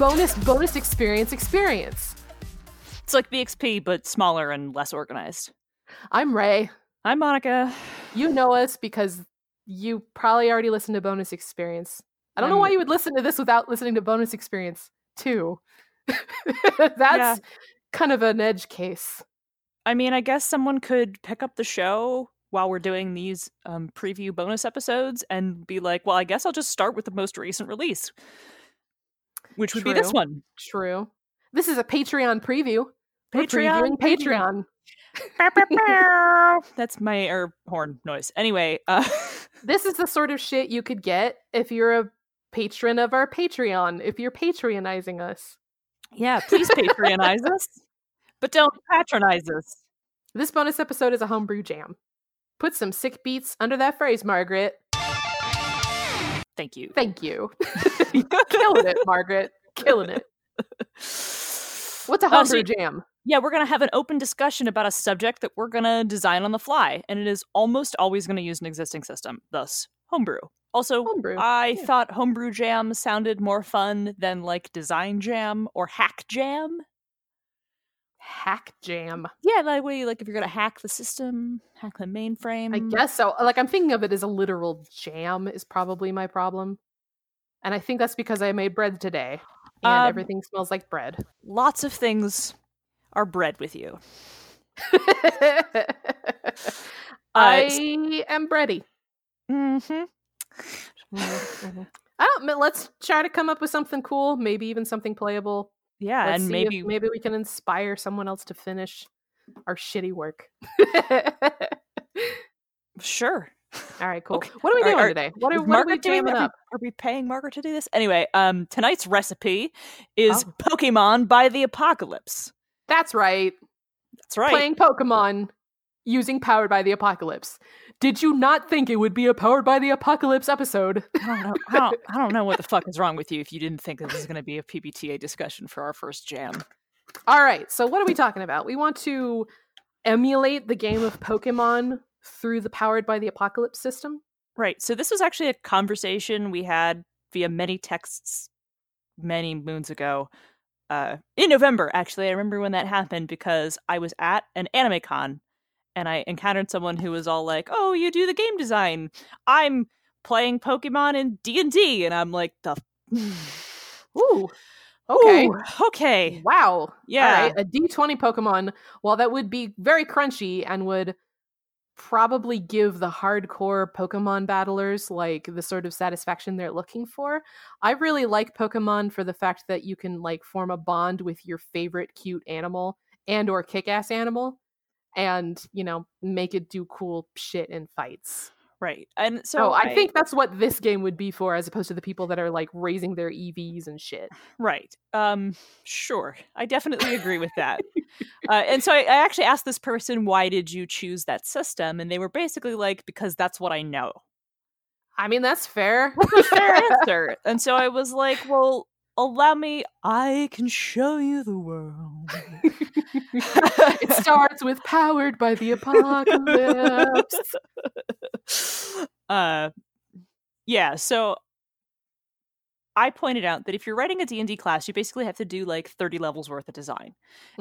bonus bonus experience experience. It's like BXP, but smaller and less organized. I'm Ray. I'm Monica. You know us because you probably already listened to bonus experience. I don't know why you would listen to this without listening to bonus experience too. That's Yeah. kind of an edge case. I mean, I guess someone could pick up the show while we're doing these um, preview bonus episodes and be like, well, I guess I'll just start with the most recent release, which would be this one. True. This is a Patreon preview. We're Patreon. Patreon. That's my air horn noise. Anyway, uh, This is the sort of shit you could get if you're a patron of our Patreon, if you're patronizing us. yeah, please patronize us, but don't patronize us. This bonus episode is a homebrew jam. Put some sick beats under that phrase, Margaret. Thank you. Thank you. Killing it, Margaret. Killing it. What's a Uh, so homebrew jam? Yeah, we're going to have an open discussion about a subject that we're going to design on the fly, and it is almost always going to use an existing system, thus homebrew. Also, Homebrew. I yeah. thought homebrew jam sounded more fun than like design jam or hack jam. Hack jam. Yeah, that way, like if you're going to hack the system, hack the mainframe. I guess so. Like I'm thinking of it as a literal jam is probably my problem. And I think that's because I made bread today. And Um, everything smells like bread. lots of things are bread with you. I am bready. Mm-hmm. Mhm. I don't. Let's try to come up with something cool. Maybe even something playable. Yeah, Let's and maybe maybe we can inspire someone else to finish our shitty work. sure. All right, cool. Okay. What are we doing are- today? What are, what are we doing- jamming are we- up? Are we paying Margaret to do this? Anyway, um, tonight's recipe is Oh. Pokemon by the Apocalypse. That's right. That's right. Playing Pokemon using Powered by the Apocalypse. Did you not think it would be a Powered by the Apocalypse episode? I don't know. I don't, I don't know what the fuck is wrong with you if you didn't think this was going to be a PBTA discussion for our first jam. All right. So what are we talking about? We want to emulate the game of Pokemon through the Powered by the Apocalypse system. Right. So this was actually a conversation we had via many texts many moons ago. Uh, in November, actually, I remember when that happened because I was at an anime con and I encountered someone who was all like, "Oh, you do the game design. I'm playing Pokemon in D and D," and I'm like, "The f- Ooh. Okay. Ooh, okay, Wow. yeah, All right. A D20 Pokemon, while that would be very crunchy and would probably give the hardcore Pokemon battlers like the sort of satisfaction they're looking for. I really like Pokemon for the fact that you can like form a bond with your favorite cute animal and or kick-ass animal and, you know, make it do cool shit in fights. right." And so So I think that's what this game would be for as opposed to the people that are like raising their EVs and shit. Right. Um, sure. I definitely agree with that. uh, and so I, I actually asked this person, why did you choose that system? And they were basically like, because that's what I know. I mean, that's fair. That's fair answer. And so I was like, well, allow me, I can show you the world. it starts with powered by the apocalypse. uh, yeah, so I pointed out that if you're writing a D&D class, you basically have to do like 30 levels worth of design.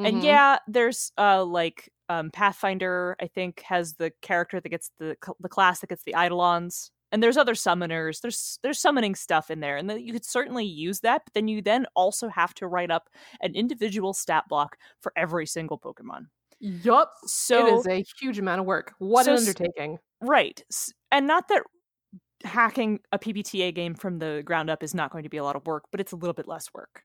And Mhm. yeah, there's uh like um Pathfinder I think has the character that gets the the class that gets the eidolons. And there's other summoners. There's there's summoning stuff in there, and then you could certainly use that. But then you then also have to write up an individual stat block for every single Pokemon. yup. So it is a huge amount of work. What so an undertaking. right, and not that hacking a PBTA game from the ground up is not going to be a lot of work, but it's a little bit less work.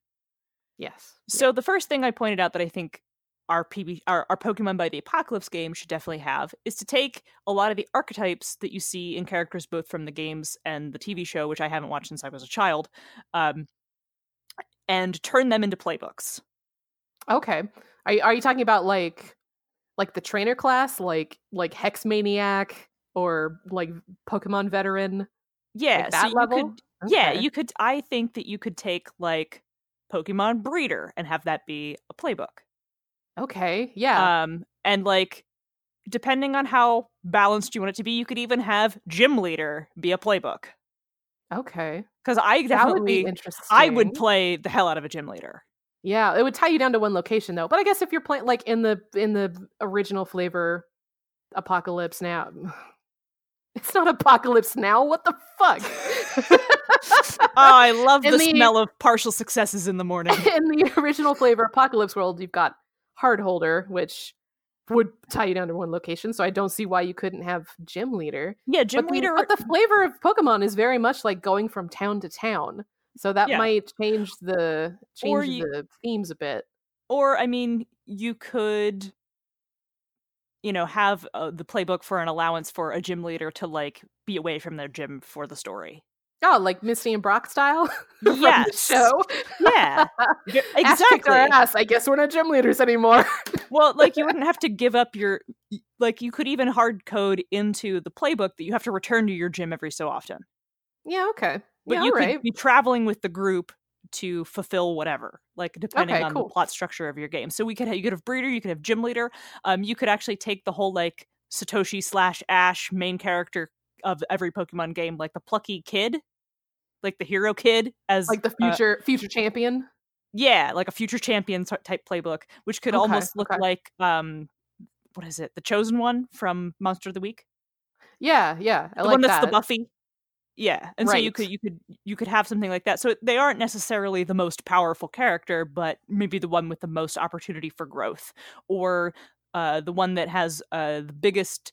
Yes. So the first thing I pointed out that I think our PB our, our Pokemon by the Apocalypse game should definitely have is to take a lot of the archetypes that you see in characters both from the games and the TV show, which I haven't watched since I was a child, um, and turn them into playbooks. Okay. Are you, are you talking about like like the trainer class, like like Hex Maniac or like Pokemon Veteran? Yeah, Like that so you level? could yeah, you could I think that you could take like Pokemon Breeder and have that be a playbook. Okay. Yeah. Um and like depending on how balanced you want it to be, you could even have Gym Leader be a playbook. Okay. Because I That would be interesting. I would play the hell out of a gym leader. Yeah, it would tie you down to one location though. But I guess if you're playing like in the in the original flavor apocalypse now it's not apocalypse now. What the fuck? Oh, I love the, the- smell of partial successes in the morning. in the original flavor apocalypse world, you've got Hardholder, which would tie you down to one location. So I don't see why you couldn't have Gym Leader. yeah, gym but, the, leader. but the flavor of Pokemon is very much like going from town to town. So that Yeah. might change the change you- the themes a bit. or I mean, you could, you know, have uh, the playbook for an allowance for a gym leader to like be away from their gym for the story. Oh, like Misty and Brock style Yes. show. Yeah, G- Ash kicked our exactly. ass. I guess we're not gym leaders anymore. Well, like you wouldn't have to give up your, like you could even hard code into the playbook that you have to return to your gym every so often. yeah. Okay. But yeah. you could right. be traveling with the group to fulfill whatever, like depending Okay, on cool. the plot structure of your game. So we could have, you could have breeder, you could have gym leader. Um, you could actually take the whole like Satoshi slash Ash main character of every Pokemon game, like the plucky kid, like the hero kid, as like the uh, future future champion. yeah, like a future champion type playbook, which could Okay, almost look okay. like um, what is it, the chosen one from Monster of the Week, Yeah. Yeah. I the like one that's that. the Buffy. Yeah, and so you could you could you could have something like that. So they aren't necessarily the most powerful character, but maybe the one with the most opportunity for growth, or uh, the one that has uh, the biggest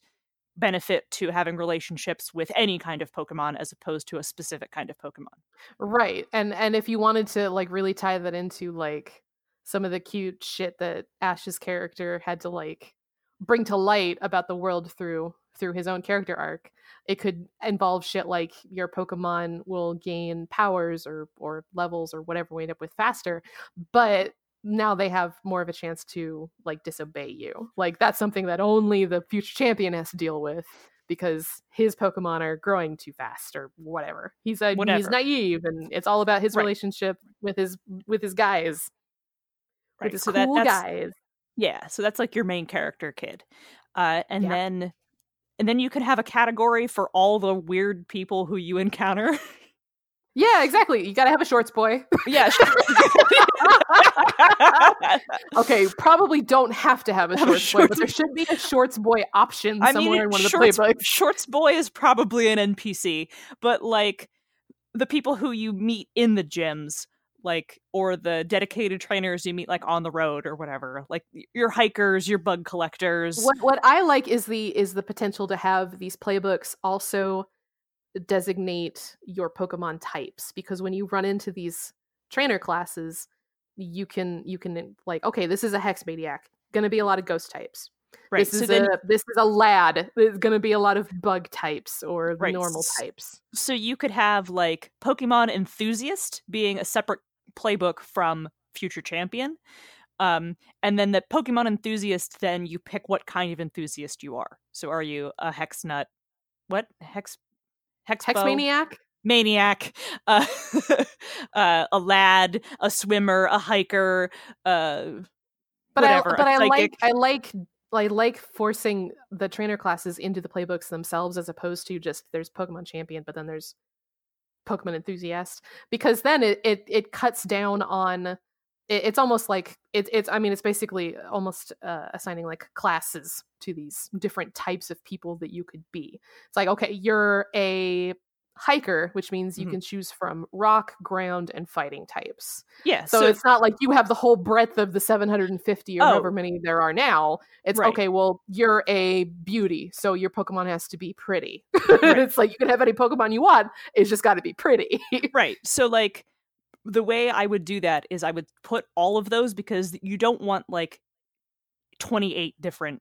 benefit to having relationships with any kind of Pokemon as opposed to a specific kind of Pokemon. Right. And and if you wanted to like really tie that into like some of the cute shit that Ash's character had to like bring to light about the world through through his own character arc, it could involve shit like your Pokemon will gain powers or or levels or whatever we end up with faster, but now they have more of a chance to like disobey you. Like that's something that only the future champion has to deal with because his Pokemon are growing too fast or whatever. He's a he's naive and it's all about his Right. relationship with his with his guys. Right. With his so cool that, that's guys. yeah. So that's like your main character kid, uh, and Yeah. then and then you could have a category for all the weird people who you encounter. Yeah, exactly. You gotta have a shorts boy. yeah. okay, probably don't have to have a Have a shorts boy, but there should be a shorts boy option I somewhere mean, in one of the Shorts, playbooks. Shorts Boy is probably an NPC, but like the people who you meet in the gyms, like or the dedicated trainers you meet like on the road or whatever, like your hikers, your bug collectors. What what I like is the is the potential to have these playbooks also designate your Pokemon types because when you run into these trainer classes, you can you can like okay, this is a Hex Maniac, gonna be a lot of ghost types. right. This So is then a this is a lad. There's gonna be a lot of bug types or Right, normal types. so you could have like Pokemon Enthusiast being a separate playbook from Future Champion. Um, and then the Pokemon Enthusiast, then you pick what kind of enthusiast you are. So are you a Hex Nut? What? Hex Hex Hex Maniac? maniac, uh, uh, a lad, a swimmer, a hiker, uh, but whatever, I but I like. I like I like forcing the trainer classes into the playbooks themselves as opposed to just there's Pokemon champion, but then there's Pokemon enthusiast because then it it, it cuts down on it, it's almost like it, it's I mean it's basically almost uh, assigning like classes to these different types of people that you could be. It's like okay, you're a hiker, which means you Mhm. can choose from rock, ground, and fighting types. yeah. So, it's not like you have the whole breadth of the 750 or Oh. however many there are now. It's Right. okay, well, you're a beauty, so your Pokemon has to be pretty. Right. it's like you can have any Pokemon you want, it's just got to be pretty. right. So like the way I would do that is I would put all of those because you don't want like 28 different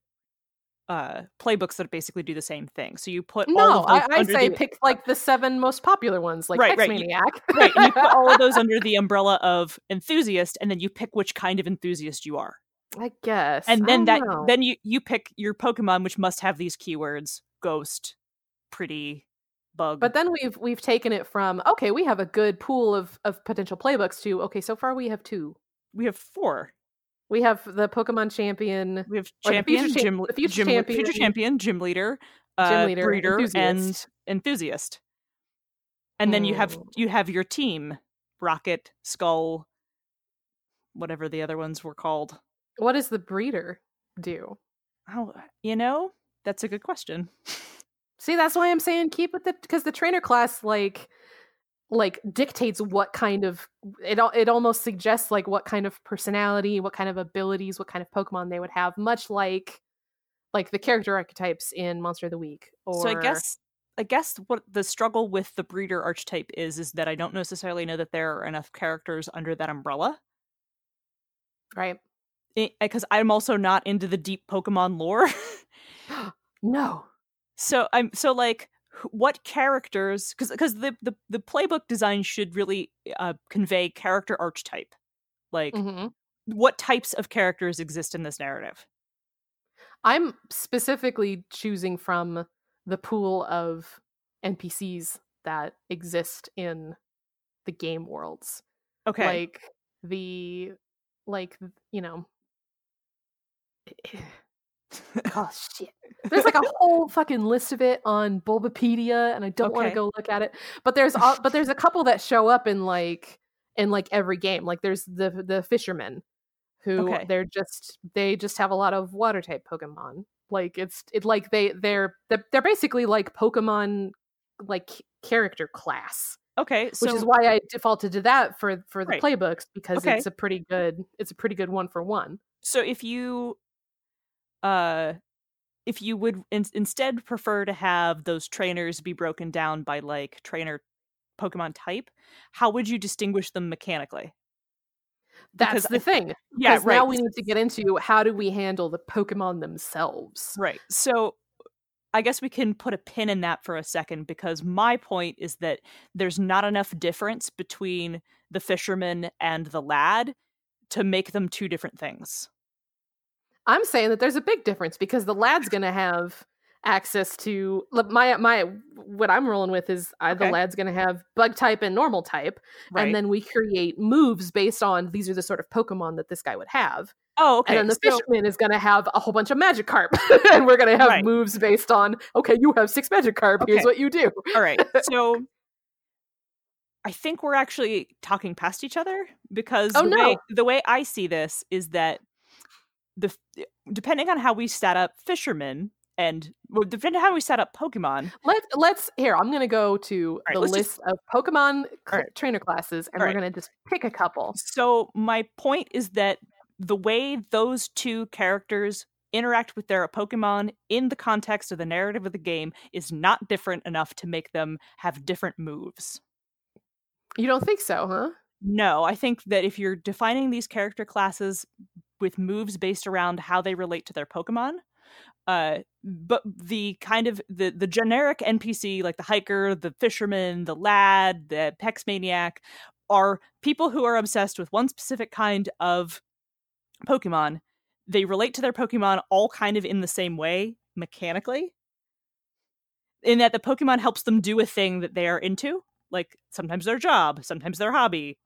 uh playbooks that basically do the same thing. So you put all no, of those I, I say the pick like the seven most popular ones, like Right, Hex right, you- Maniac. right, and you put all of those under the umbrella of enthusiast and then you pick which kind of enthusiast you are. I guess. and then that know. then you you pick your pokemon which must have these keywords ghost pretty bug But then we've we've taken it from okay, we have a good pool of of potential playbooks to okay, so far we have two. we have four We have the Pokemon Champion, we have champion future gym, the future gym champion. future champion gym leader uh, Gym leader, breeder enthusiast. and enthusiast and then you have Mm. you have your team rocket skull whatever the other ones were called What does the breeder do? oh you know that's a good question See, that's why I'm saying keep with the because the trainer class like like dictates what kind of it it almost suggests like what kind of personality, what kind of abilities, what kind of Pokemon they would have, much like like the character archetypes in Monster of the Week. Or so i guess i guess what the struggle with the breeder archetype is is that i don't necessarily know that there are enough characters under that umbrella right. Eh, because i'm also not into the deep pokemon lore No. So i'm so like what characters because because the, the the playbook design should really uh, convey character archetype. Like hmm what types of characters exist in this narrative? I'm specifically choosing from the pool of NPCs that exist in the game worlds. okay. Like the like you know oh shit there's like a whole fucking list of it on bulbapedia and i don't want to go look at it but there's al- but there's a couple that show up in like in like every game like there's the the fishermen who Okay. they're just they just have a lot of water type pokemon like it's it like they they're they're, they're basically like pokemon like character class okay so which is why I defaulted to that for for the Right. playbooks because Okay. it's a pretty good it's a pretty good one for one. so if you uh if you would in- instead prefer to have those trainers be broken down by like trainer pokemon type how would you distinguish them mechanically That's Because the I- thing. yeah right. now we need to get into how do we handle the Pokemon themselves. Right. So I guess we can put a pin in that for a second because my point is that there's not enough difference between the fisherman and the lad to make them two different things. I'm saying that there's a big difference because the lad's gonna have access to my my what I'm rolling with is uh, the Okay. lad's gonna have bug type and normal type, Right. and then we create moves based on these are the sort of Pokemon that this guy would have. oh, okay. and then the so- fisherman is going to have a whole bunch of Magikarp, and we're going to have Right. moves based on okay, you have six Magikarp. Here's Okay. what you do. all right. So I think we're actually talking past each other because Oh, the, way, the way I see this is that the eh, depending on how we set up fishermen and well, depending on how we set up Pokemon, Let's let's here. I'm going to go to right, the list just- of Pokemon cl- Alright. trainer classes, and we're going to just pick a couple. So my point is that the way those two characters interact with their Pokemon in the context of the narrative of the game is not different enough to make them have different moves. You don't think so, huh? No, I think that if you're defining these character classes with moves based around how they relate to their Pokemon, uh, but the kind of the the generic NPC like the hiker, the fisherman, the lad, the Hex maniac are people who are obsessed with one specific kind of Pokemon. They relate to their Pokemon all kind of in the same way mechanically. In that the Pokemon helps them do a thing that they are into, like sometimes their job, sometimes their hobby.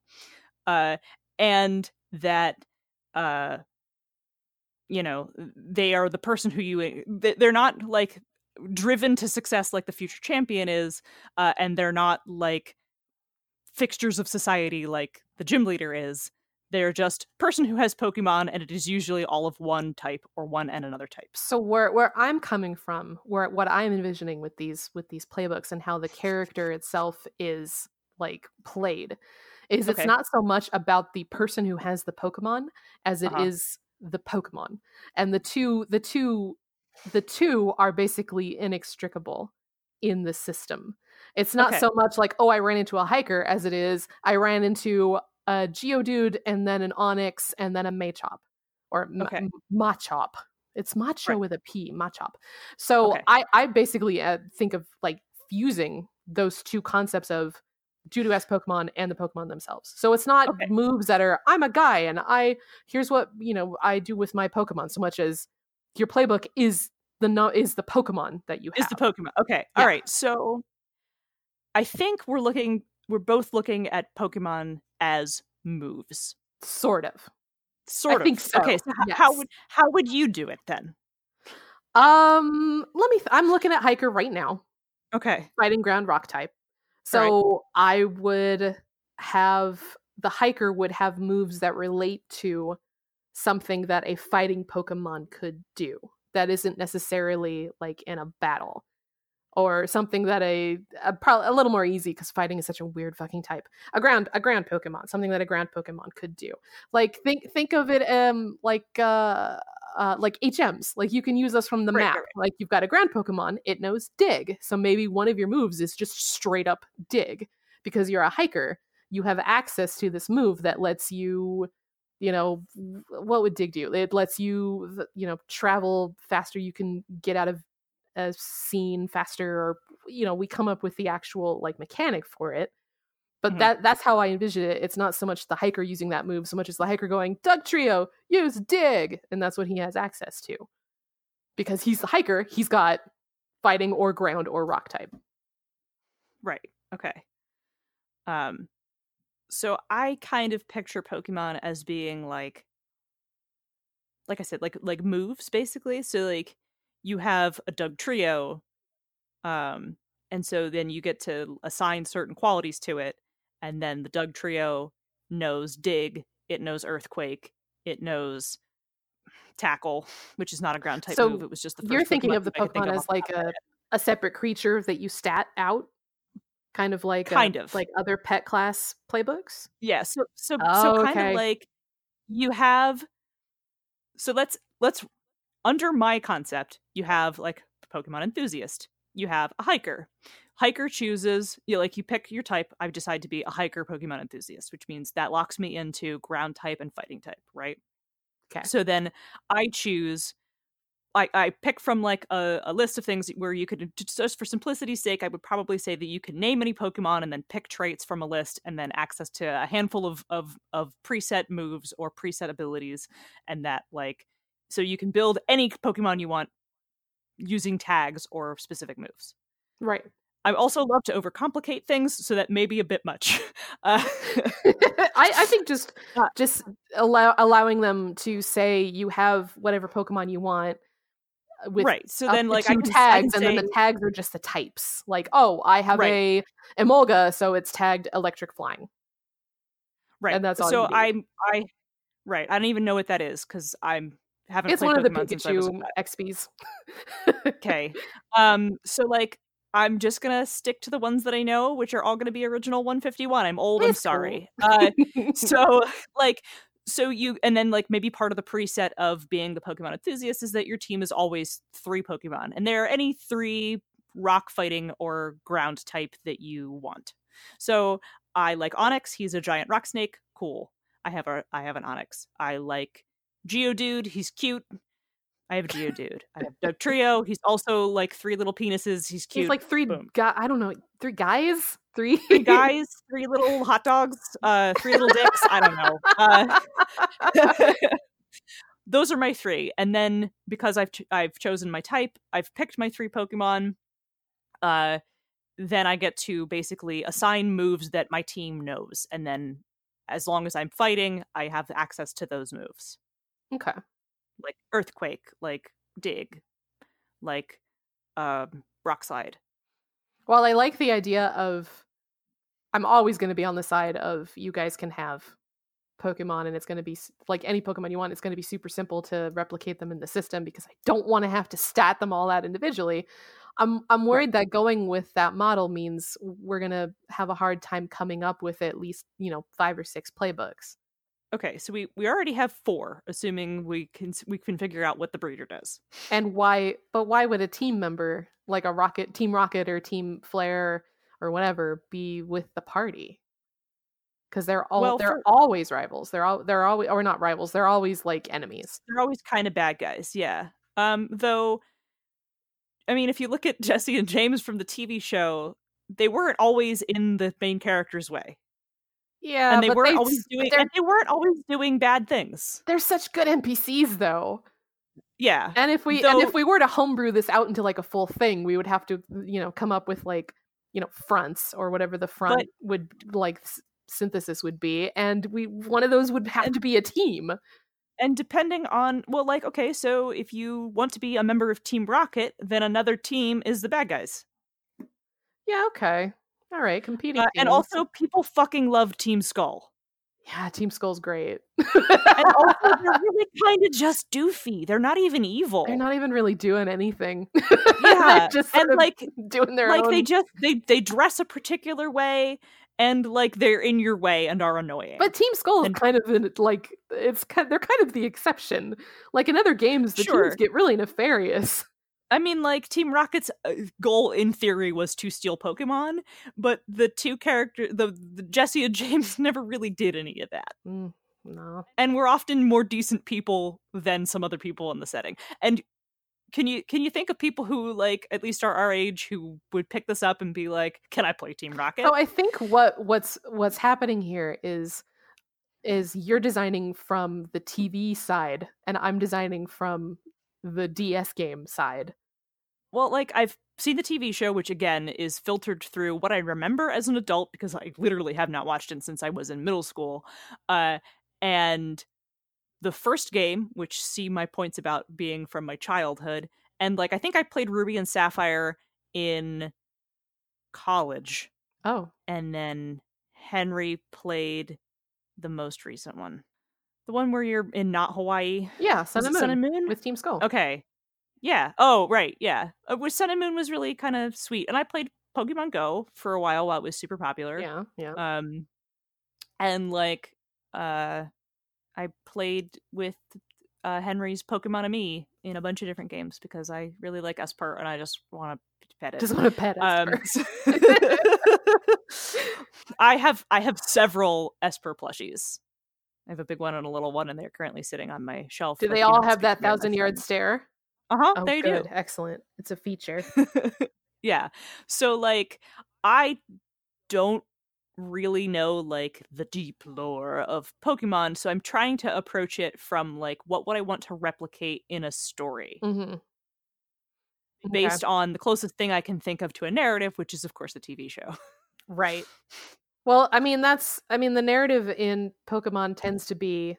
Uh and that uh you know, they are the person who you they- they're not like driven to success like the future champion is uh and they're not like fixtures of society like the gym leader is. They're just person who has pokemon and it is usually all of one type or one and another type. So where where I'm coming from, where what I'm envisioning with these with these playbooks and how the character itself is like played, is Okay. it's not so much about the person who has the Pokemon as it is Uh-huh. the Pokemon, and the two the two the two are basically inextricable in the system. It's not Okay. so much like oh I ran into a hiker as it is I ran into a Geodude and then an Onix and then a Machop or Okay. M- Machop. It's macho Right. with a P, Machop. So Okay. I, I basically uh, think of like fusing those two concepts of Judo S Pokemon and the Pokemon themselves. So it's not Okay. moves that are I'm a guy and I here's what you know I do with my Pokemon so much as your playbook is the no is the Pokemon that you have. is the pokemon okay Yeah. all right so i think we're looking we're both looking at pokemon as moves sort of. sort of think so, okay so h- how would how would you do it then Um, let me. Th- I'm looking at Hiker right now, okay fighting ground rock type. So I would have the hiker would have moves that relate to something that a fighting Pokemon could do that isn't necessarily like in a battle or something that a, a probably a little more easy because fighting is such a weird fucking type. A ground a ground Pokemon, something that a ground Pokemon could do. Like think think of it um like uh uh, like HMs. Like you can use us from the Right, map. right, Like you've got a ground Pokemon, it knows dig. So maybe one of your moves is just straight up dig. Because you're a hiker, you have access to this move that lets you, you know, what would dig do? It lets you, you know, travel faster. You can get out of a scene faster, or you know, we come up with the actual like mechanic for it. But Mhm. that that's how I envision it. It's not so much the hiker using that move, so much as the hiker going, Dugtrio, use dig, and that's what he has access to. Because he's the hiker, he's got fighting or ground or rock type. Right. Okay. Um so I kind of picture Pokemon as being like like I said, like like moves basically. So like you have a Dugtrio, um, and so then you get to assign certain qualities to it, and then the Dugtrio knows dig, it knows earthquake, it knows tackle, which is not a ground type So move. It was just the 1st You're thinking of the could think Pokemon of as like top of my a, a separate creature that you stat out, kind of like a- Kind of. like other pet class playbooks. Yeah, so so Oh, so kind okay. of like you have so let's let's under my concept, you have like Pokemon enthusiast. You have a hiker. Hiker chooses, you know, like you pick your type. I've decided to be a hiker Pokemon enthusiast, which means that locks me into ground type and fighting type, right? Okay. So then I choose I, I pick from like a, a list of things where you could just for simplicity's sake, I would probably say that you can name any Pokemon and then pick traits from a list and then access to a handful of of of preset moves or preset abilities and that like so you can build any Pokemon you want using tags or specific moves. Right. I also love to overcomplicate things, so that may be a bit much. Uh, I, I think just just allow allowing them to say you have whatever Pokemon you want uh, with right. So then, like, I two can, tags, I and can then the tags are just the types. Like, oh, I have Right. a Emolga, so it's tagged electric flying. right. and that's all so. I'm I right. I don't even know what that is because I'm haven't. It's one of the Pokemon since I Pikachu. XPs. Okay. Um. So like, I'm just gonna stick to the ones that I know, which are all gonna be original 151. I'm old. I'm It's cool. sorry. Uh. so like so you and then like maybe part of the preset of being the pokemon enthusiast is that your team is always three pokemon and there are any three rock fighting or ground type that you want so i like onix he's a giant rock snake cool i have a i have an onix i like geodude he's cute i have a geodude i have doug trio he's also like three little penises he's cute He's like three guy. I don't know, three guys, three three guys, three little hot dogs, uh, three little dicks. I don't know. Uh, those are my three, and then because I've ch- I've chosen my type, I've picked my three Pokemon. Uh, then I get to basically assign moves that my team knows, and then as long as I'm fighting, I have access to those moves, okay. like Earthquake, like Dig, like um, Rock Slide. Well, I like the idea of I'm always going to be on the side of you guys can have Pokemon and it's going to be like any Pokemon you want. It's going to be super simple to replicate them in the system because I don't want to have to stat them all out individually. I'm I'm worried that going with that model means we're going to have a hard time coming up with at least, you know, five or six playbooks. Okay, so we we already have four, assuming we can we can figure out what the breeder does. And why but why would a team member like a Rocket, Team Rocket or Team Flare or whatever be with the party? Cuz they're all Well, they're for- always rivals. They're all they're always or not rivals. They're always like enemies. They're always kind of bad guys, yeah. Um, though, I mean, if you look at Jesse and James from the TV show, they weren't always in the main character's way, Yeah, and they but weren't always doing and they weren't always doing bad things. they're such good NPCs though. Yeah, And if we and if we were to homebrew this out into like a full thing, we would have to, you know, come up with like, you know, fronts or whatever the front would like synthesis would be, and we one of those would have to be a team. and depending on well, like okay, so if you want to be a member of Team Rocket, then another team is the bad guys. Yeah, okay. All right, competing. Uh, and also, people fucking love Team Skull. yeah, Team Skull's great. And also, they're really kind of just doofy. They're not even evil. They're not even really doing anything. Yeah, just and like, doing their like own. they just they they dress a particular way, and like they're in your way and are annoying. But Team Skull is and- kind of in, like it's kind. They're kind of the exception. Like in other games, the Sure. teams get really nefarious. I mean, like Team Rocket's uh, goal in theory was to steal Pokemon, but the two character, the, the Jesse and James, never really did any of that. Mm, no, and we're often more decent people than some other people in the setting. And can you can you think of people who like at least are our age who would pick this up and be like, "Can I play Team Rocket?" So I think what what's what's happening here is is you're designing from the TV side and I'm designing from the DS game side. well, like I've seen the TV show, which again is filtered through what I remember as an adult because I literally have not watched it since I was in middle school. Uh, and the first game, which see my points about being from my childhood, and like I think I played Ruby and Sapphire in college. Oh, and then Henry played the most recent one. The one where you're in not Hawaii. yeah, Sun and Moon, Sun and Moon? with Team Skull. Okay. Yeah. Oh, right. Yeah. Uh, which Sun and Moon was really kind of sweet. And I played Pokemon Go for a while while it was super popular. Yeah, yeah. Um and like uh I played with uh Henry's Pokemon-Amie in a bunch of different games because I really like Espurr and I just want to pet it. Just want to pet Um, Espurr. I have I have several Espurr plushies. I have a big one and a little one, and they're currently sitting on my shelf. Do they all have that thousand yard stare? Uh-huh, Oh, they good. Excellent. It's a feature. yeah. So like I don't really know like the deep lore of Pokemon, so I'm trying to approach it from like what would I want to replicate in a story hmm based on the closest thing I can think of to a narrative, which is of course a TV show. Right. Well, I mean that's I mean the narrative in Pokemon tends to be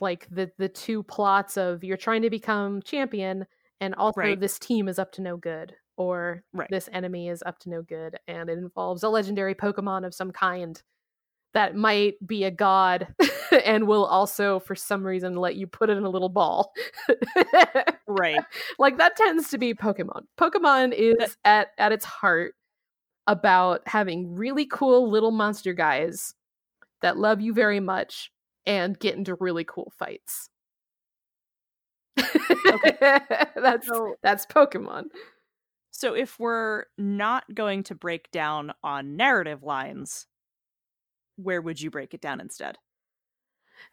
like the the two plots of you're trying to become champion and also Right. this team is up to no good or Right. this enemy is up to no good and it involves a legendary Pokemon of some kind that might be a god and will also for some reason let you put it in a little ball. right. like that tends to be Pokemon. Pokemon is That- at at its heart about having really cool little monster guys that love you very much and get into really cool fights. that's So that's Pokemon. So if we're not going to break down on narrative lines, where would you break it down instead?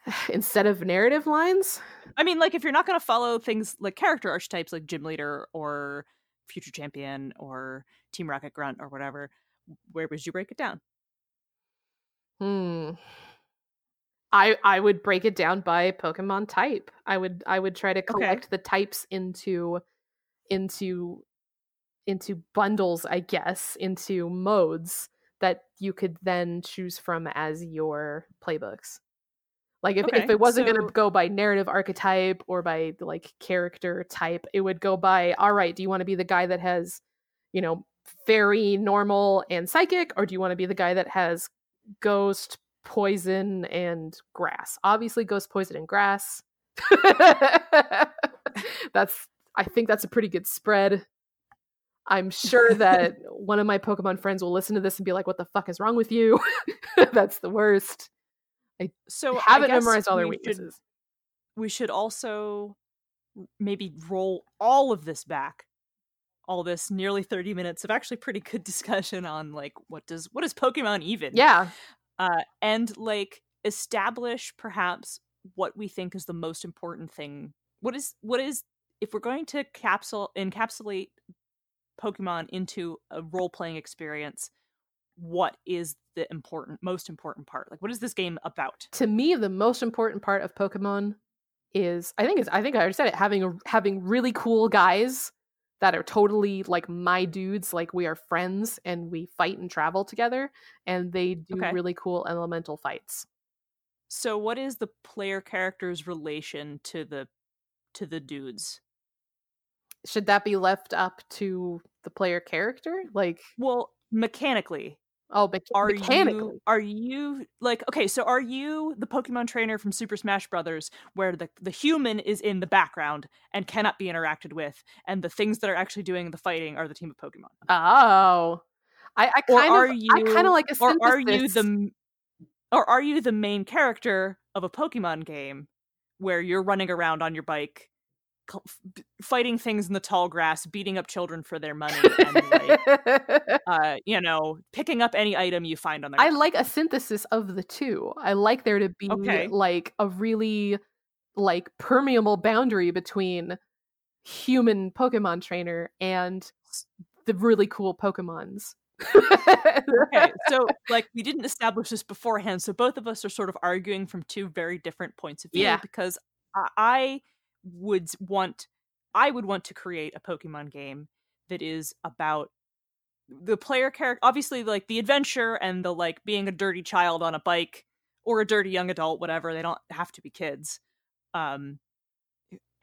Instead of narrative lines, I mean, like if you're not going to follow things like character archetypes like gym leader or future champion or team rocket grunt or whatever, where would you break it down? hmm. I I would break it down by Pokemon type. I would I would try to collect the types into into into bundles, I guess, into modes that you could then choose from as your playbooks. Like if, if it wasn't going to go by narrative archetype or by like character type, it would go by all right, do you want to be the guy that has, you know, fairy, normal and psychic or do you want to be the guy that has ghost, poison and grass? Obviously ghost, poison and grass. that's I think that's a pretty good spread. I'm sure that one of my Pokemon friends will listen to this and be like, "What the fuck is wrong with you?" That's the worst. So I Haven't guess memorized all their we should- weaknesses. we should also maybe roll all of this back all this nearly 30 minutes of actually pretty good discussion on like what does what is pokemon even? Yeah, uh and like establish perhaps what we think is the most important thing. What is what is if we're going to capsule encapsulate pokemon into a role-playing experience what is the important most important part like what is this game about to me, the most important part of Pokemon is I think it's I think I already said it having a, having really cool guys that are totally like my dudes, like we are friends and we fight and travel together, and they do Okay. really cool elemental fights. So what is the player character's relation to the to the dudes? Should that be left up to the player character? Like, Well, mechanically, Oh, but are you are you like okay so are you the pokemon trainer from super smash brothers where the the human is in the background and cannot be interacted with and the things that are actually doing the fighting are the team of pokemon? Oh, I, I or kind are of, you I kind of like a or are you the or are you the main character of a pokemon game where you're running around on your bike fighting things in the tall grass beating up children for their money and like uh you know picking up any item you find on the I like a synthesis of the two. I like there to be Okay. like a really like permeable boundary between human Pokemon trainer and the really cool Pokemons. okay, so like we didn't establish this beforehand, so both of us are sort of arguing from two very different points of view Yeah. because I, I would want I would want to create a Pokemon game that is about the player character obviously like the adventure and the like being a dirty child on a bike or a dirty young adult whatever they don't have to be kids um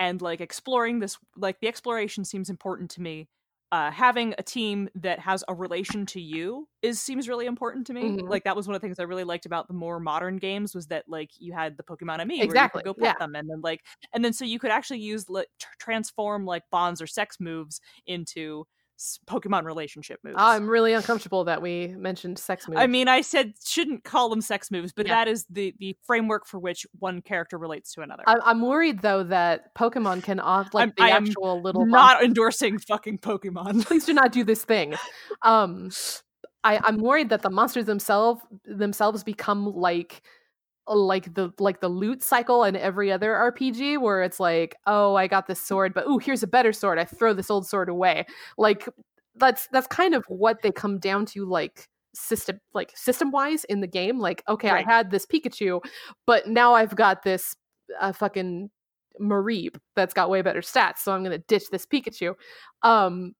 and like exploring this like the exploration seems important to me uh having a team that has a relation to you is seems really important to me Mhm. like that was one of the things i really liked about the more modern games was that like you had the Pokemon-Amie Exactly, where you could go pet yeah. them and then like and then so you could actually use like tr- transform like bonds or sex moves into pokemon relationship moves I'm really uncomfortable that we mentioned sex moves. I mean, I said shouldn't call them sex moves, but Yeah. that is the the framework for which one character relates to another. I- I'm worried though that Pokemon can off like I'm- the I am actual little not endorsing fucking Pokemon. please do not do this thing. Um, I, I'm worried that the monsters themselves themselves become like like the like the loot cycle in every other RPG where it's like, oh, I got this sword, but oh, here's a better sword. I throw this old sword away. Like that's that's kind of what they come down to like system like system wise in the game like okay Right. i had this pikachu but now i've got this uh, fucking Mareep that's got way better stats so i'm gonna ditch this pikachu um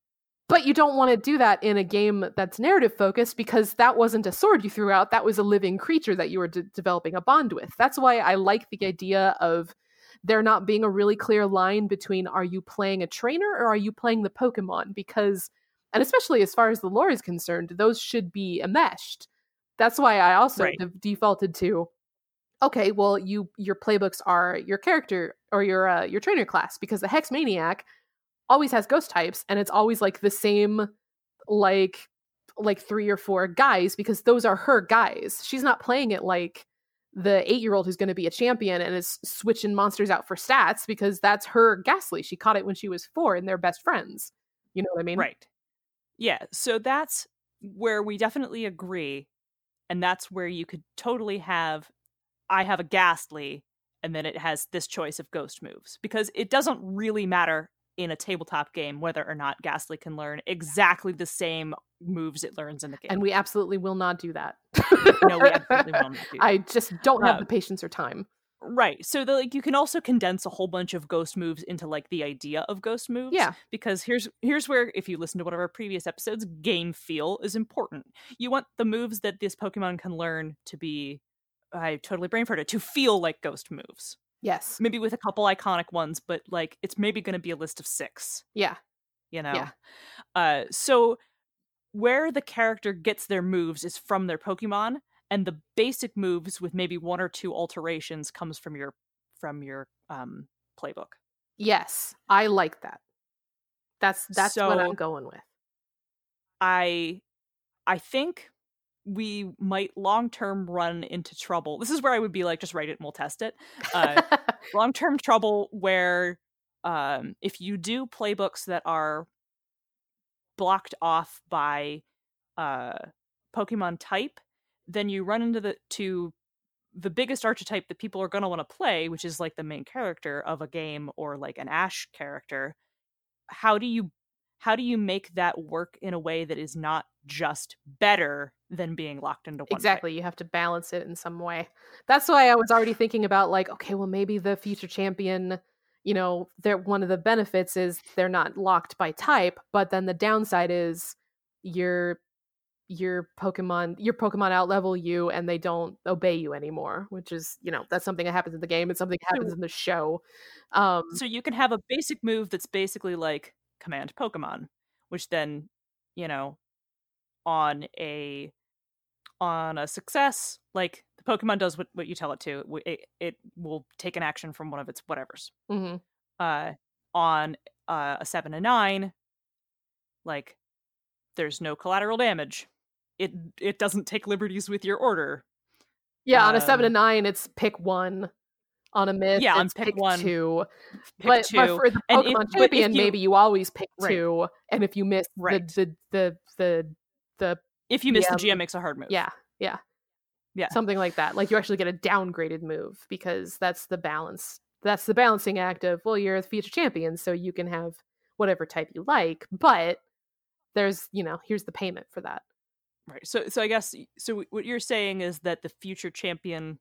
but you don't want to do that in a game that's narrative focused because that wasn't a sword you threw out. That was a living creature that you were de- developing a bond with. That's why I like the idea of there not being a really clear line between are you playing a trainer or are you playing the Pokemon? Because, and especially as far as the lore is concerned, those should be enmeshed. That's why I also Right. de- defaulted to okay, well, you your playbooks are your character or your uh, your trainer class because the Hex Maniac always has ghost types and it's always like the same like like three or four guys because those are her guys. She's not playing it like the eight year old who's going to be a champion and is switching monsters out for stats because that's her Gastly. She caught it when she was four and they're best friends. You know what I mean? right. Yeah. So that's where we definitely agree, and that's where you could totally have. I have a Gastly, and then it has this choice of ghost moves because it doesn't really matter in a tabletop game whether or not Gastly can learn exactly the same moves it learns in the game. And we absolutely will not do that. no, we absolutely will not do I just don't have Uh, the patience or time. Right. So the, like you can also condense a whole bunch of ghost moves into like the idea of ghost moves. Yeah. Because here's here's where if you listen to one of our previous episodes, game feel is important. You want the moves that this Pokemon can learn to be I totally brain farted to feel like ghost moves. Yes. Maybe with a couple iconic ones, but like it's maybe gonna be a list of six, Yeah. you know? Yeah. Uh so where the character gets their moves is from their Pokemon, and the basic moves with maybe one or two alterations comes from your from your um playbook. Yes. I like that. That's that's what I'm going with. I I think we might long term run into trouble. This is where I would be like, just write it and we'll test it. Uh, long term trouble where um, if you do playbooks that are blocked off by uh, Pokemon type, then you run into the to the biggest archetype that people are going to want to play, which is like the main character of a game or like an Ash character. How do you how do you make that work in a way that is not just better than being locked into one exactly. You have to balance it in some way. That's why I was already thinking about like, okay, well maybe the future champion, you know, they're one of the benefits is they're not locked by type, but then the downside is your your Pokemon your Pokemon outlevel you and they don't obey you anymore, which is, you know, that's something that happens in the game. It's something that happens in the show. Um So you can have a basic move that's basically like command Pokemon, which then, you know, on a on a success, like the Pokemon does what, what you tell it to. It, it will take an action from one of its whatevers. Mm-hmm. Uh, on uh, a seven and nine, like there's no collateral damage. It it doesn't take liberties with your order. Yeah, on a seven Um, and nine, it's pick one. On a myth, Yeah, on pick pick, one, two. Pick but, two. but for the And if- Pokemon if champion, you- maybe you always pick Right. two, and if you miss Right. the, the the the the if you miss yeah, the GM makes a hard move. yeah yeah Yeah. something like that, like you actually get a downgraded move because that's the balance. That's the balancing act of well, you're a future champion, so you can have whatever type you like, but there's you know here's the payment for that. Right. So so I guess so what you're saying is that the future champion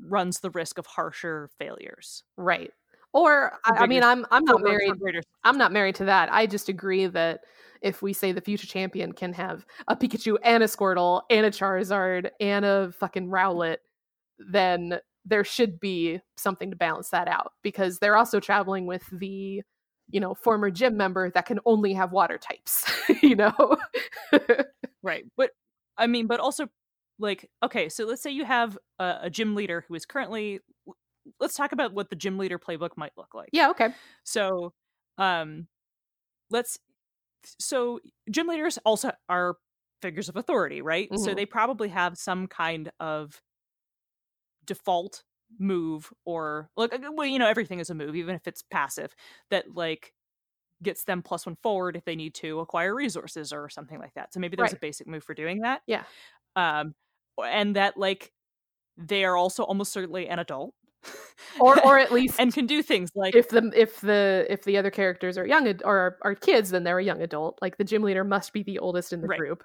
runs the risk of harsher failures. Right. Or I, I mean, I'm I'm not married. I'm not married to that. I just agree that if we say the future champion can have a Pikachu and a Squirtle and a Charizard and a fucking Rowlet, then there should be something to balance that out because they're also traveling with the, you know, former gym member that can only have water types, you know? Right. But I mean, but also like okay, so let's say you have a, a gym leader who is currently let's talk about what the gym leader playbook might look like. yeah, okay. So, um, let's. So, gym leaders also are figures of authority, right? So Mhm. they probably have some kind of default move or like uh, well, you know, everything is a move, even if it's passive. That like gets them plus one forward if they need to acquire resources or something like that. So maybe there's a basic move for doing that. Yeah. Um, and that like they are also almost certainly an adult. Or or at least and can do things like if the if the if the other characters are young ad- or are, are kids, then they're a young adult. Like the gym leader must be the oldest in the Right. group.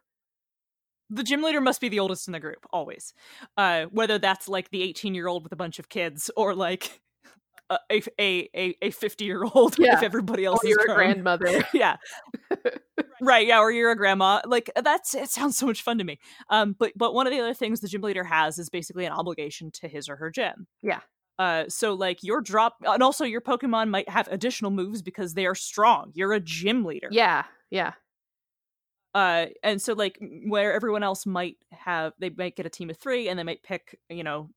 the gym leader must be the oldest in the group always uh whether that's like the 18 year old with a bunch of kids or like a a a, a 50 year old Yeah. if everybody else Or is you're a grandmother. yeah right yeah or you're a grandma like that's it sounds so much fun to me um but but one of the other things the gym leader has is basically an obligation to his or her gym Yeah. uh so like your drop and also your pokemon might have additional moves because they are strong you're a gym leader yeah, yeah. uh and so like where everyone else might have they might get a team of three and they might pick you know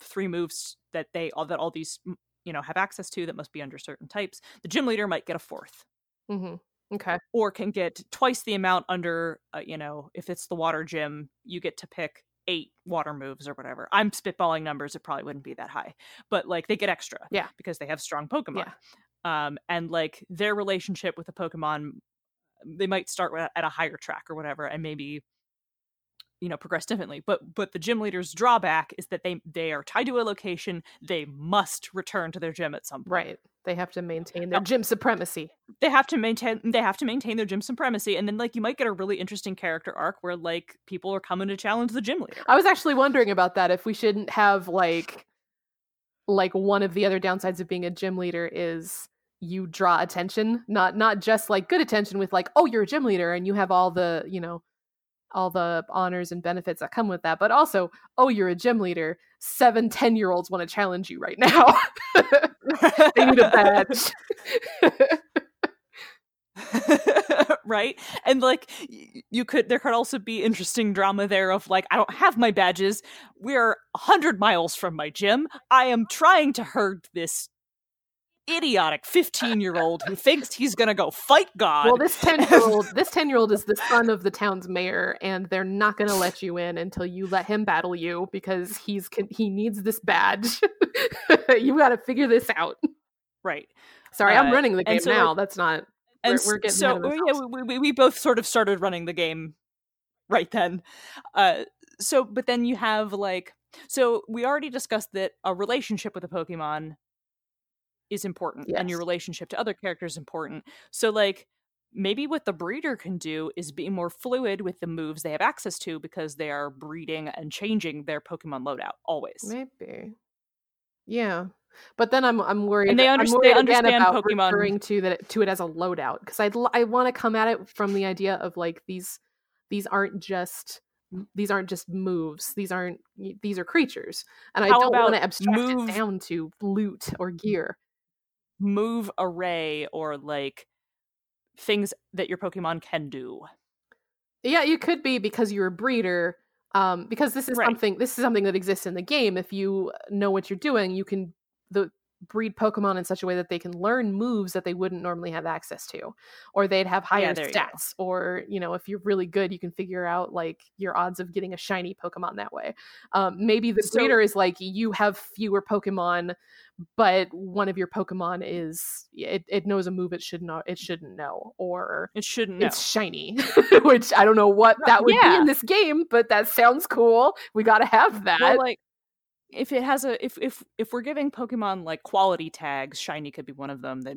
three moves that they all that all these you know have access to that must be under certain types the gym leader might get a fourth. Hmm Okay. or can get twice the amount under uh, you know if it's the water gym you get to pick eight water moves or whatever. I'm spitballing numbers it probably wouldn't be that high but like they get extra Yeah. because they have strong pokemon. Um and like their relationship with the pokemon they might start at a higher track or whatever and maybe you know progress differently but but the gym leader's drawback is that they they are tied to a location they must return to their gym at some point Right. They have to maintain their Now- gym supremacy. they have to maintain they have to maintain their gym supremacy and then like you might get a really interesting character arc where like people are coming to challenge the gym leader I was actually wondering about that if we shouldn't have like like one of the other downsides of being a gym leader is you draw attention, not not just like good attention with like oh you're a gym leader and you have all the, you know, all the honors and benefits that come with that, but also oh you're a gym leader. Seven, ten year olds want to challenge you right now. they need a badge. right and like you could there could also be interesting drama there of like i don't have my badges we're 100 miles from my gym i am trying to herd this idiotic 15 year old who thinks he's gonna go fight god well, this ten year old, this ten year old is the son of the town's mayor, and they're not going to let you in until you let him battle you because he's he needs this badge. you got to figure this out. right Sorry, I'm Uh, running the game so, now. That's not. and We're- we're getting so yeah we, we, we both sort of started running the game right then uh so but then you have like so we already discussed that a relationship with a pokemon is important and your relationship to other characters is important so like maybe what the breeder can do is be more fluid with the moves they have access to because they are breeding and changing their pokemon loadout always Maybe. Yeah. But then I'm I'm worried. And they I'm worried they understand about Pokemon- referring to that to it as a loadout because I I want to come at it from the idea of like these these aren't just these aren't just moves. These aren't these are creatures, and I don't want to abstract move- it down to loot or gear. Move array or like things that your pokemon can do Yeah, you could be because you're a breeder. Um, because this is Right. something this is something that exists in the game. If you know what you're doing, you can the breed Pokemon in such a way that they can learn moves that they wouldn't normally have access to, or they'd have higher you stats. Or you know, if you're really good, you can figure out like your odds of getting a shiny Pokemon that way. Um, maybe the So- breeder is like you have fewer Pokemon, but one of your Pokemon is it, it knows a move it should know it shouldn't know, or It shouldn't know. it's shiny, which I don't know what that would be in this game, but that sounds cool. We got to have that. Well, like if it has a if if if we're giving Pokemon like quality tags, shiny could be one of them that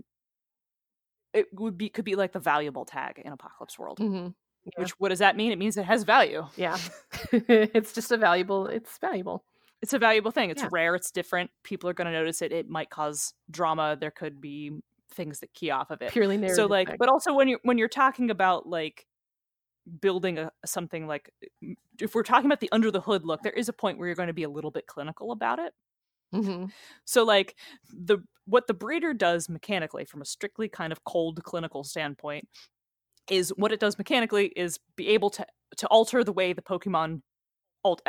it would be could be like the valuable tag in Apocalypse World. Mhm. yeah. Which what does that mean? It means it has value. Yeah, it's just a valuable. It's valuable. It's a valuable thing. It's Yeah. rare, it's different. People are going to notice it. It might cause drama. There could be things that key off of it. Purely narrative. so like thing. but also when you're when you're talking about like building a something like if we're talking about the under the hood look there is a point where you're going to be a little bit clinical about it. Mhm. so like the what the breeder does mechanically from a strictly kind of cold clinical standpoint is what it does mechanically is be able to to alter the way the pokemon alt-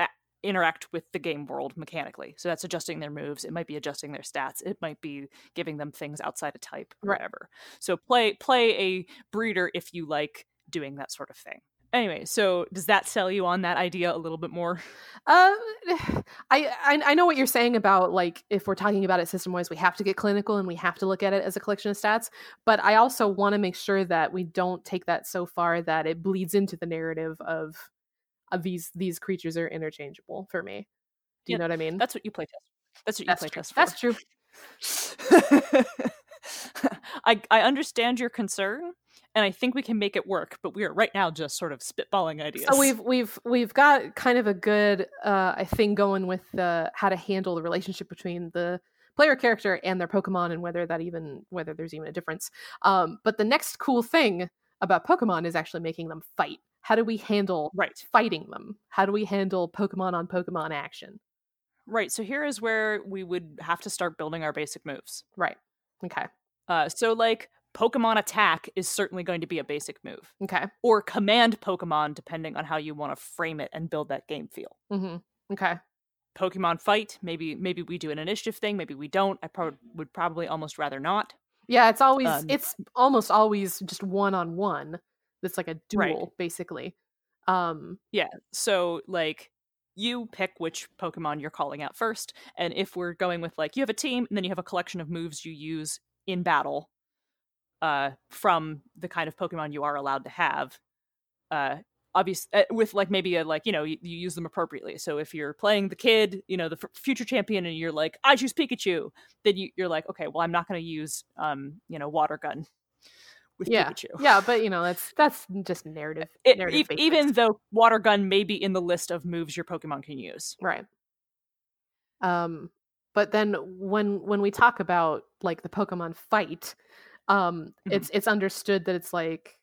interact with the game world mechanically. So that's adjusting their moves. It might be adjusting their stats. It might be giving them things outside a type or Right. whatever. So play play a breeder if you like doing that sort of thing anyway so does that sell you on that idea a little bit more Uh, I, I I know what you're saying about like if we're talking about it system wise, we have to get clinical and we have to look at it as a collection of stats. But I also want to make sure that we don't take that so far that it bleeds into the narrative of of these these creatures are interchangeable for me. Do you Yeah, know what I mean? that's what you play test that's what you That's play true. test for That's true. I I understand your concern, and I think we can make it work. But we are right now just sort of spitballing ideas. So we've we've we've got kind of a good uh I thing going with uh, how to handle the relationship between the player character and their Pokemon and whether that even whether there's even a difference. Um, but the next cool thing about Pokemon is actually making them fight. How do we handle right, fighting them? How do we handle Pokemon on Pokemon action? right. So here is where we would have to start building our basic moves. Right. Okay. Uh, so like Pokemon attack is certainly going to be a basic move, Okay. or command Pokemon, depending on how you want to frame it and build that game feel. Mm-hmm. Okay. Pokemon fight, maybe maybe we do an initiative thing, maybe we don't. I prob- would probably almost rather not. Yeah, it's always Um, it's almost always just one on one. That's like a duel, Right. basically. Um, Yeah. So like you pick which Pokemon you're calling out first. And if we're going with like you have a team and then you have a collection of moves you use in battle uh from the kind of Pokemon you are allowed to have. Uh obvious uh, with like maybe a like you know you, you use them appropriately so if you're playing the kid you know the f- future champion and you're like i choose pikachu then you, you're like okay well i'm not going to use um you know water gun with yeah, pikachu yeah, but you know that's that's just narrative. it, narrative basics. even though water gun may be in the list of moves your pokemon can use right. Um, but then when when we talk about like the Pokemon fight, um, Mhm. it's it's understood that it's like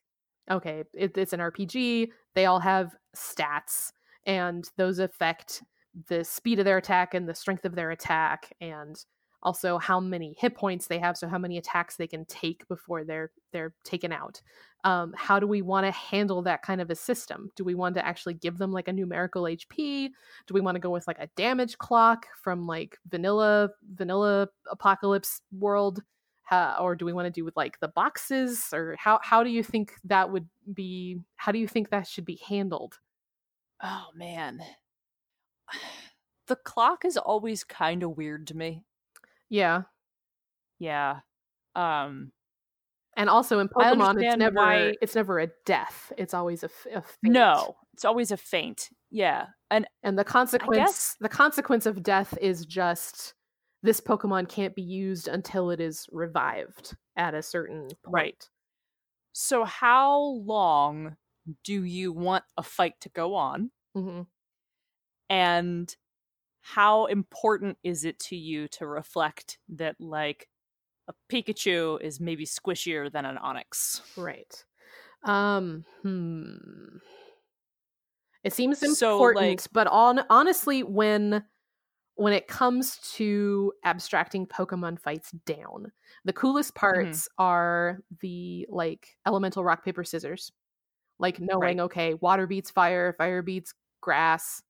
okay, it, it's an RPG. They all have stats, and those affect the speed of their attack and the strength of their attack, and also how many hit points they have. So how many attacks they can take before they're they're taken out. Um, how do we want to handle that kind of a system? Do we want to actually give them like a numerical HP? Do we want to go with like a damage clock from like vanilla vanilla apocalypse world? Uh, or do we want to do with like the boxes or how how do you think that would be how do you think that should be handled? Oh man. The clock is always kind of weird to me. Yeah. Yeah um and also in pokemon it's never why- it's never a death it's always a faint. no it's always a faint yeah and and the consequence guess- the consequence of death is just this pokemon can't be used until it is revived at a certain point Right. so how long do you want a fight to go on hmm and how important is it to you to reflect that like a Pikachu is maybe squishier than an Onix? Right. Um. Hmm. It seems So, important, like- but on honestly, when when it comes to abstracting Pokemon fights down, the coolest Mm-hmm. parts are the like elemental rock paper scissors, Like knowing, okay, water beats fire, fire beats grass,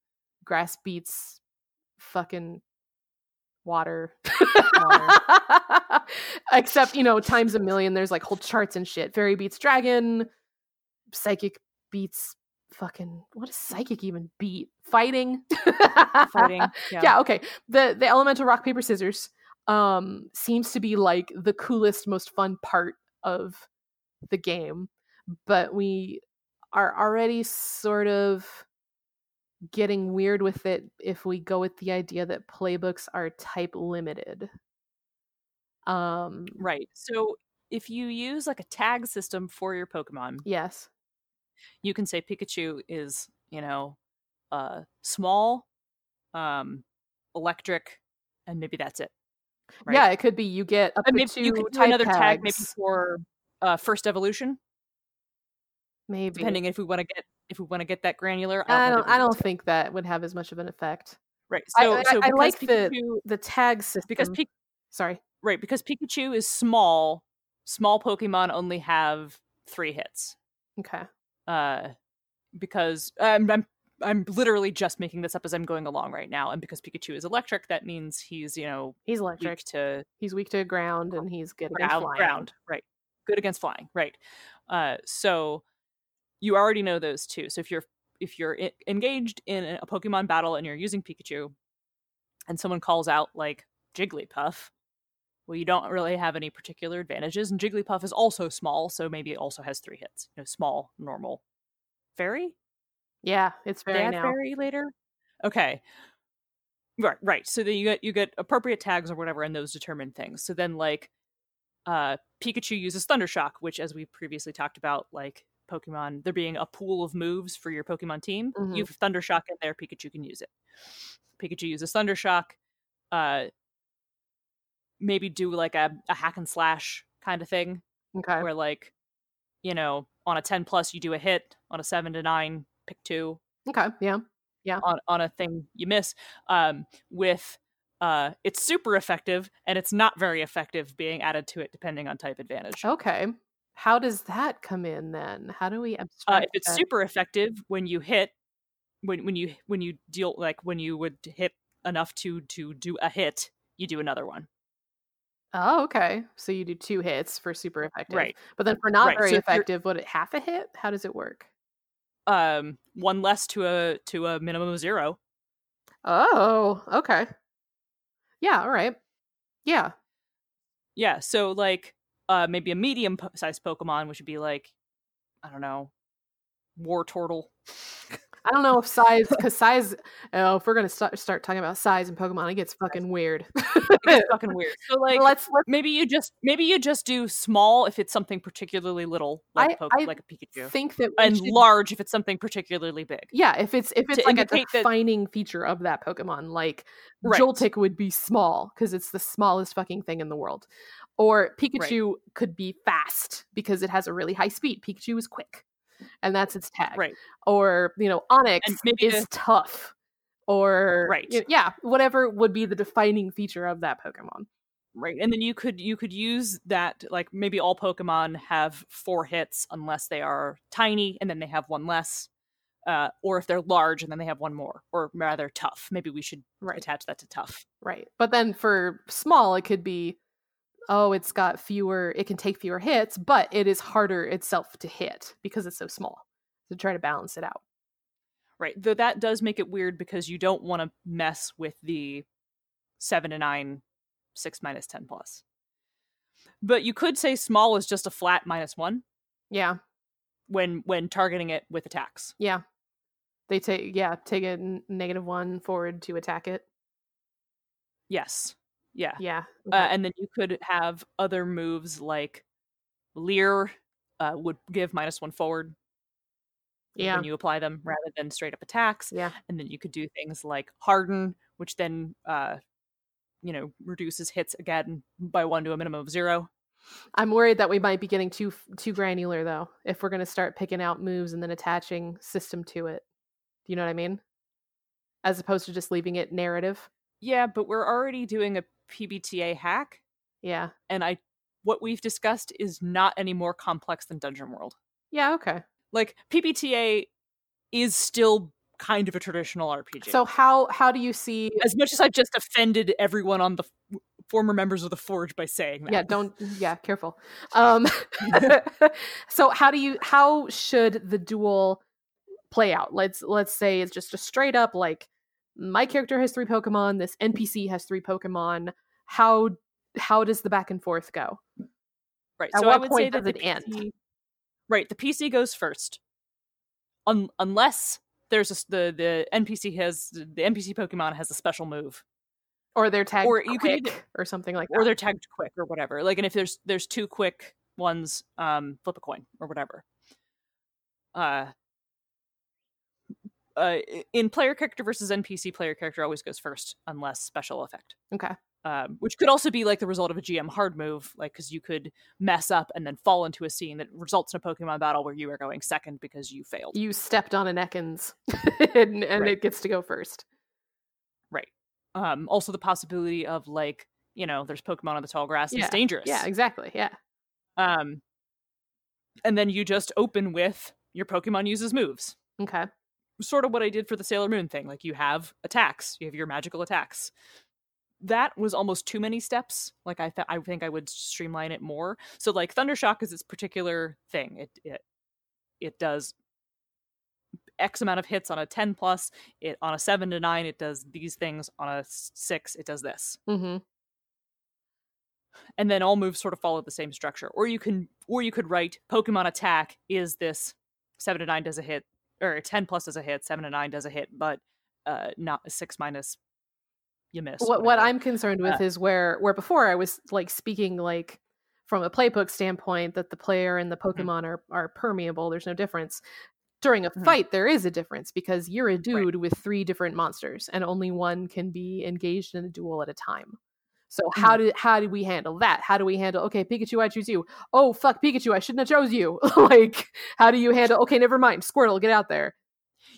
grass beats fucking water. Water. Except, you know, times a million, there's like whole charts and shit. Fairy beats dragon, psychic beats fucking what does psychic even beat? Fighting. Fighting. Yeah. yeah okay the the elemental rock paper scissors um seems to be like the coolest most fun part of the game but we are already sort of getting weird with it if we go with the idea that playbooks are type limited um Right. So if you use like a tag system for your Pokemon, yes you can say Pikachu is, you know, uh small, um, electric, and maybe that's it. Right? yeah it could be you get up maybe you could do another tag maybe for uh first evolution, maybe depending if we want to get if we want to get that granular. i don't i we need don't think that would have as much of an effect Right. So I- so I like the- Pikachu, the tag system because Pi- sorry right because Pikachu is small, small Pokemon only have three hits. okay uh because I'm, I'm I'm literally just making this up as I'm going along right now, and because Pikachu is electric, that means he's you know he's electric to he's weak to ground and he's good against ground, flying. ground, right? Good against flying, right? Uh, so you already know those two. So if you're if you're I- engaged in a Pokemon battle and you're using Pikachu, and someone calls out like Jigglypuff, well, you don't really have any particular advantages, and Jigglypuff is also small, so maybe it also has three hits. You know, small, normal, fairy. yeah it's very They add now fairy later. Okay. Right, right. So then you get you get appropriate tags or whatever, and those determine things. So then like uh Pikachu uses Thundershock, which as we previously talked about, like Pokemon, there being a pool of moves for your Pokemon team. Mhm. You have Thundershock in there, Pikachu can use it. Pikachu uses Thundershock, uh maybe do like a, a hack and slash kind of thing okay. where like you know on a 10 plus you do a hit on a 7 to 9 pick two. Okay yeah Yeah. on, on a thing you miss um with uh it's super effective and it's not very effective being added to it depending on type advantage. Okay how does that come in then? How do we uh, abstract if it's that? super effective when you hit when when you when you deal like when you would hit enough to to do a hit you do another one oh okay. So you do two hits for super effective. Right. But then for not Right, very so effective what it half a hit? How does it work? Um one less to a to a minimum of zero. Oh okay. Yeah all right. Yeah. Yeah so like uh maybe a medium sized pokemon which would be like i don't know Wartortle I don't know if size, because size. Oh, if we're gonna start start talking about size in Pokemon, it gets fucking weird. it's fucking weird so like let's let's maybe you just maybe you just do small if it's something particularly little like I- a Poke- I like a Pikachu, think that and should- large if it's something particularly big. Yeah, if it's if it's like a indicate that- defining feature of that Pokemon, like Right. Joltik would be small because it's the smallest fucking thing in the world, or Pikachu could be fast because it has a really high speed. Pikachu is quick, and that's its tag. Right. Or you know, Onix is the- tough. Or Right. y- yeah, whatever would be the defining feature of that Pokemon. Right. And then you could you could use that like maybe all Pokemon have four hits unless they are tiny and then they have one less. Uh, or if they're large and then they have one more, or rather tough. Maybe we should Right. attach that to tough. Right. But then for small, it could be, oh, it's got fewer, it can take fewer hits, but it is harder itself to hit because it's so small. To try to balance it out. Right. Though that does make it weird because you don't want to mess with the seven to nine, six minus ten plus. But you could say small is just a flat minus one Yeah. when when targeting it with attacks. Yeah. They take, yeah, take a one forward to attack it. Yes. Yeah. Yeah. Uh, and then you could have other moves like Leer uh, would give minus one forward yeah. when you apply them rather than straight up attacks. Yeah. And then you could do things like Harden, which then uh, you know reduces hits again by one to a minimum of zero. I'm worried that we might be getting too too granular though if we're going to start picking out moves and then attaching system to it. Do you know what I mean? As opposed to just leaving it narrative. Yeah, but we're already doing a PBTA hack, Yeah. and I what we've discussed is not any more complex than Dungeon World. Yeah, okay. like PBTA is still kind of a traditional RPG. So how how do you see as much as I've just offended everyone on the f- former members of the Forge by saying that. Yeah, don't yeah, careful. Um so how do you how should the duel play out? Let's let's say it's just a straight up like my character has 3 Pokemon, this NPC has 3 Pokemon. How how does the back and forth go? Right. At so I would say that the it end? Right, the PC goes first. Un- unless there's a, the the NPC has the NPC Pokemon has a special move, Or they're tagged Or you could quick either- or something like that. or they're tagged quick or whatever. Like, and if there's there's two quick ones, um, flip a coin or whatever. Uh, uh, in player character versus NPC, player character always goes first unless special effect. Okay. Um, which could also be like the result of a GM hard move, like because you could mess up and then fall into a scene that results in a Pokemon battle where you are going second because you failed. You stepped on an Ekans and, and Right. it gets to go first. Right. Um, also the possibility of like, you know, there's Pokemon on the tall grass Yeah. it's dangerous. Yeah, exactly. Yeah. Um, and then you just open with your Pokemon uses moves. Okay. Sort of what I did for the Sailor Moon thing. Like you have attacks, you have your magical attacks. That was almost too many steps. Like I, th- I think I would streamline it more. So like Thundershock is its particular thing. It it it does X amount of hits on a ten plus. It on a seven to nine, it does these things. On a six, it does this. Mm-hmm. and then all moves sort of follow the same structure. Or you can or you could write Pokemon attack is this seven to nine does a hit, or ten plus does a hit, seven to nine does a hit, but uh not six minus you miss. What what. I'm concerned with Uh, is where where before I was like speaking like from a playbook standpoint that the player and the Mm-hmm. Pokemon are are permeable. There's no difference. During a Mhm. fight, there is a difference because you're a dude with three different monsters, and only one can be engaged in a duel at a time. So Mm-hmm. how did how do we handle that? How do we handle? Okay, Pikachu, I choose you. Oh fuck, Pikachu, I shouldn't have chose you. like, how do you handle? Okay, never mind. Squirtle, get out there.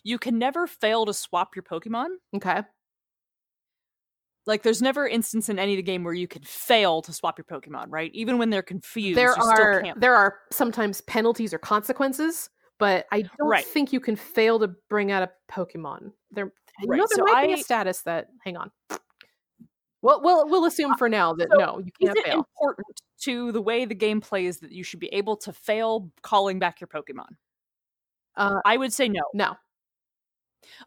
you can never fail to swap your Pokemon. Okay, Like there's never instance in any of the game where you could fail to swap your Pokemon, right? Even when they're confused, there are there are sometimes penalties or consequences, but I don't Right. think you can fail to bring out a Pokemon. There, Right, there so might be I- a status that. Hang on. Well, we'll we'll assume for now that so no, you can't it fail. important to the way the game plays that you should be able to fail calling back your Pokemon? Uh, I would say no. no.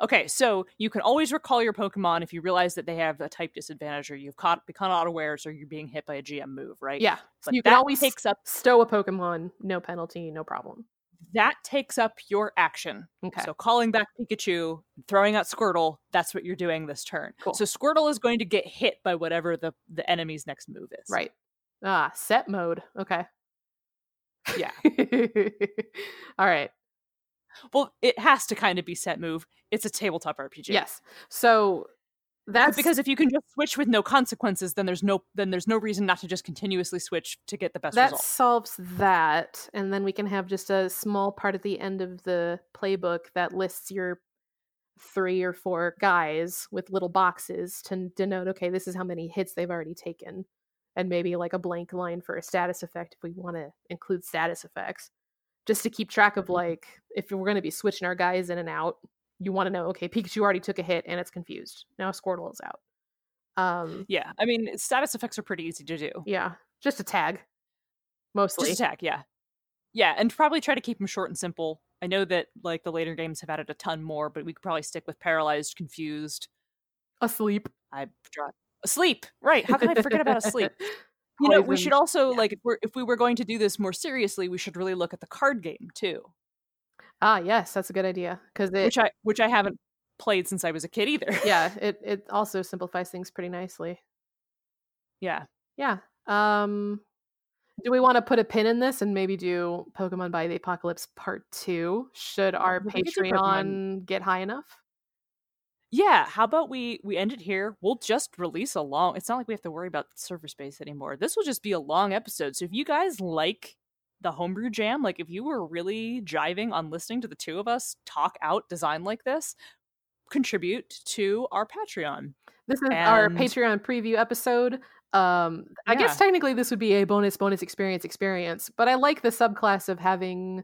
Okay, so you can always recall your Pokemon if you realize that they have a type disadvantage or you've caught become unawares or you're being hit by a GM move, right? Yeah. But you can that always takes up stow a Pokemon, no penalty, no problem. that takes up your action. Okay. So calling back Pikachu, throwing out Squirtle, that's what you're doing this turn. Cool. So Squirtle is going to get hit by whatever the the enemy's next move is. right. Ah, set mode. Okay. Yeah. All right. Well, it has to kind of be set move. It's a tabletop RPG. Yes. So But that's because if you can just switch with no consequences, then there's no then there's no reason not to just continuously switch to get the best that result. solves that and then we can have just a small part at the end of the playbook that lists your three or four guys with little boxes to denote okay this is how many hits they've already taken and maybe like a blank line for a status effect if we want to include status effects just to keep track Mm-hmm. of like if we're going to be switching our guys in and out you want to know okay pikachu already took a hit and it's confused now squirtle is out um Yeah, I mean status effects are pretty easy to do. yeah just a tag mostly Just attack, yeah, yeah, and probably try to keep them short and simple. I know that like the later games have added a ton more, but we could probably stick with paralyzed, confused. asleep I draw asleep. Right? How can I forget about asleep? You know, we should also Yeah. like if we're if we were going to do this more seriously, we should really look at the card game too, Ah, yes, that's a good idea because which I which I haven't played since I was a kid either. yeah, it it also simplifies things pretty nicely. yeah. Yeah. Um, do we want to put a pin in this and maybe do Pokemon by the Apocalypse Part Two? Should our we could do Patreon get high enough? Yeah, how about we we end it here? We'll just release a long. It's not like we have to worry about server space anymore. This will just be a long episode. So if you guys like the homebrew jam, like if you were really jiving on listening to the two of us talk out design like this, contribute to our Patreon. This is our Patreon preview episode. Um, I guess technically this would be a bonus bonus experience experience, but I like the subclass of having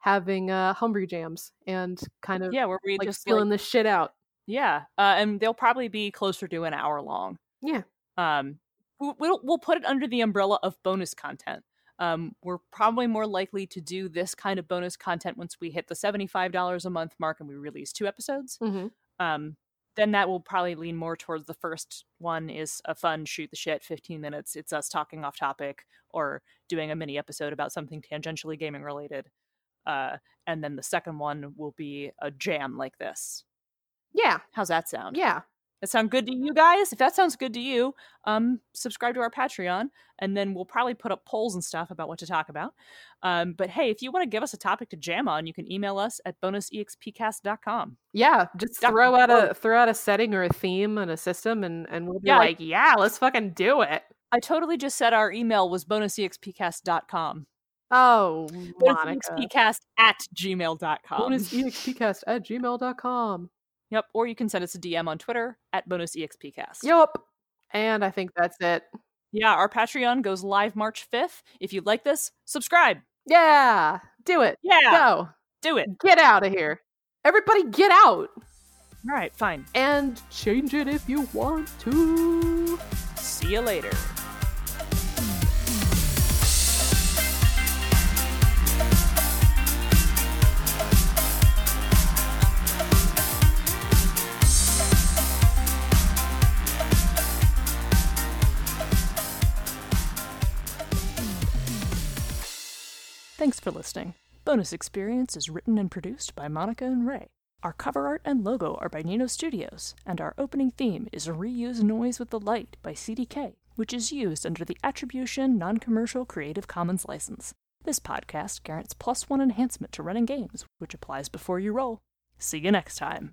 having uh homebrew jams and kind of Yeah, where we like just feeling like, this shit out. Yeah, uh, and they'll probably be closer to an hour long. Yeah. Um, we'll we'll put it under the umbrella of bonus content. Um, we're probably more likely to do this kind of bonus content once we hit the seventy-five dollars a month mark and we release two episodes. Mm-hmm. Um, then that will probably lean more towards the first one is a fun shoot the shit, fifteen minutes. It's us talking off topic or doing a mini episode about something tangentially gaming related. Uh, and then the second one will be a jam like this. Yeah. How's that sound? Yeah. That sound good to you guys? If that sounds good to you, um, subscribe to our Patreon, and then we'll probably put up polls and stuff about what to talk about. Um, but hey, if you want to give us a topic to jam on, you can email us at bonusexpcast.com. Yeah. Just throw out a throw out a setting or a theme and a system and, and we'll be Yeah. like, yeah, let's fucking do it. I totally just said our email was bonusexpcast.com. Oh, Bonusexpcast at gmail.com. bonusexpcast at gmail.com. Yep. Or you can send us a DM on Twitter at bonusexpcast. Yep. And I think that's it. Yeah, our Patreon goes live March 5th. If you like this, subscribe. Yeah. Do it. Yeah. Go. Do it. Get out of here. Everybody get out. All right, fine. And change it if you want to. See you later. Thanks for listening. Bonus Experience is written and produced by Monica and Ray. Our cover art and logo are by Nino Studios, and our opening theme is Reuse Noise with the Light by CDK, which is used under the Attribution Non Commercial Creative Commons license. This podcast guarantees plus one enhancement to running games, which applies before you roll. See you next time.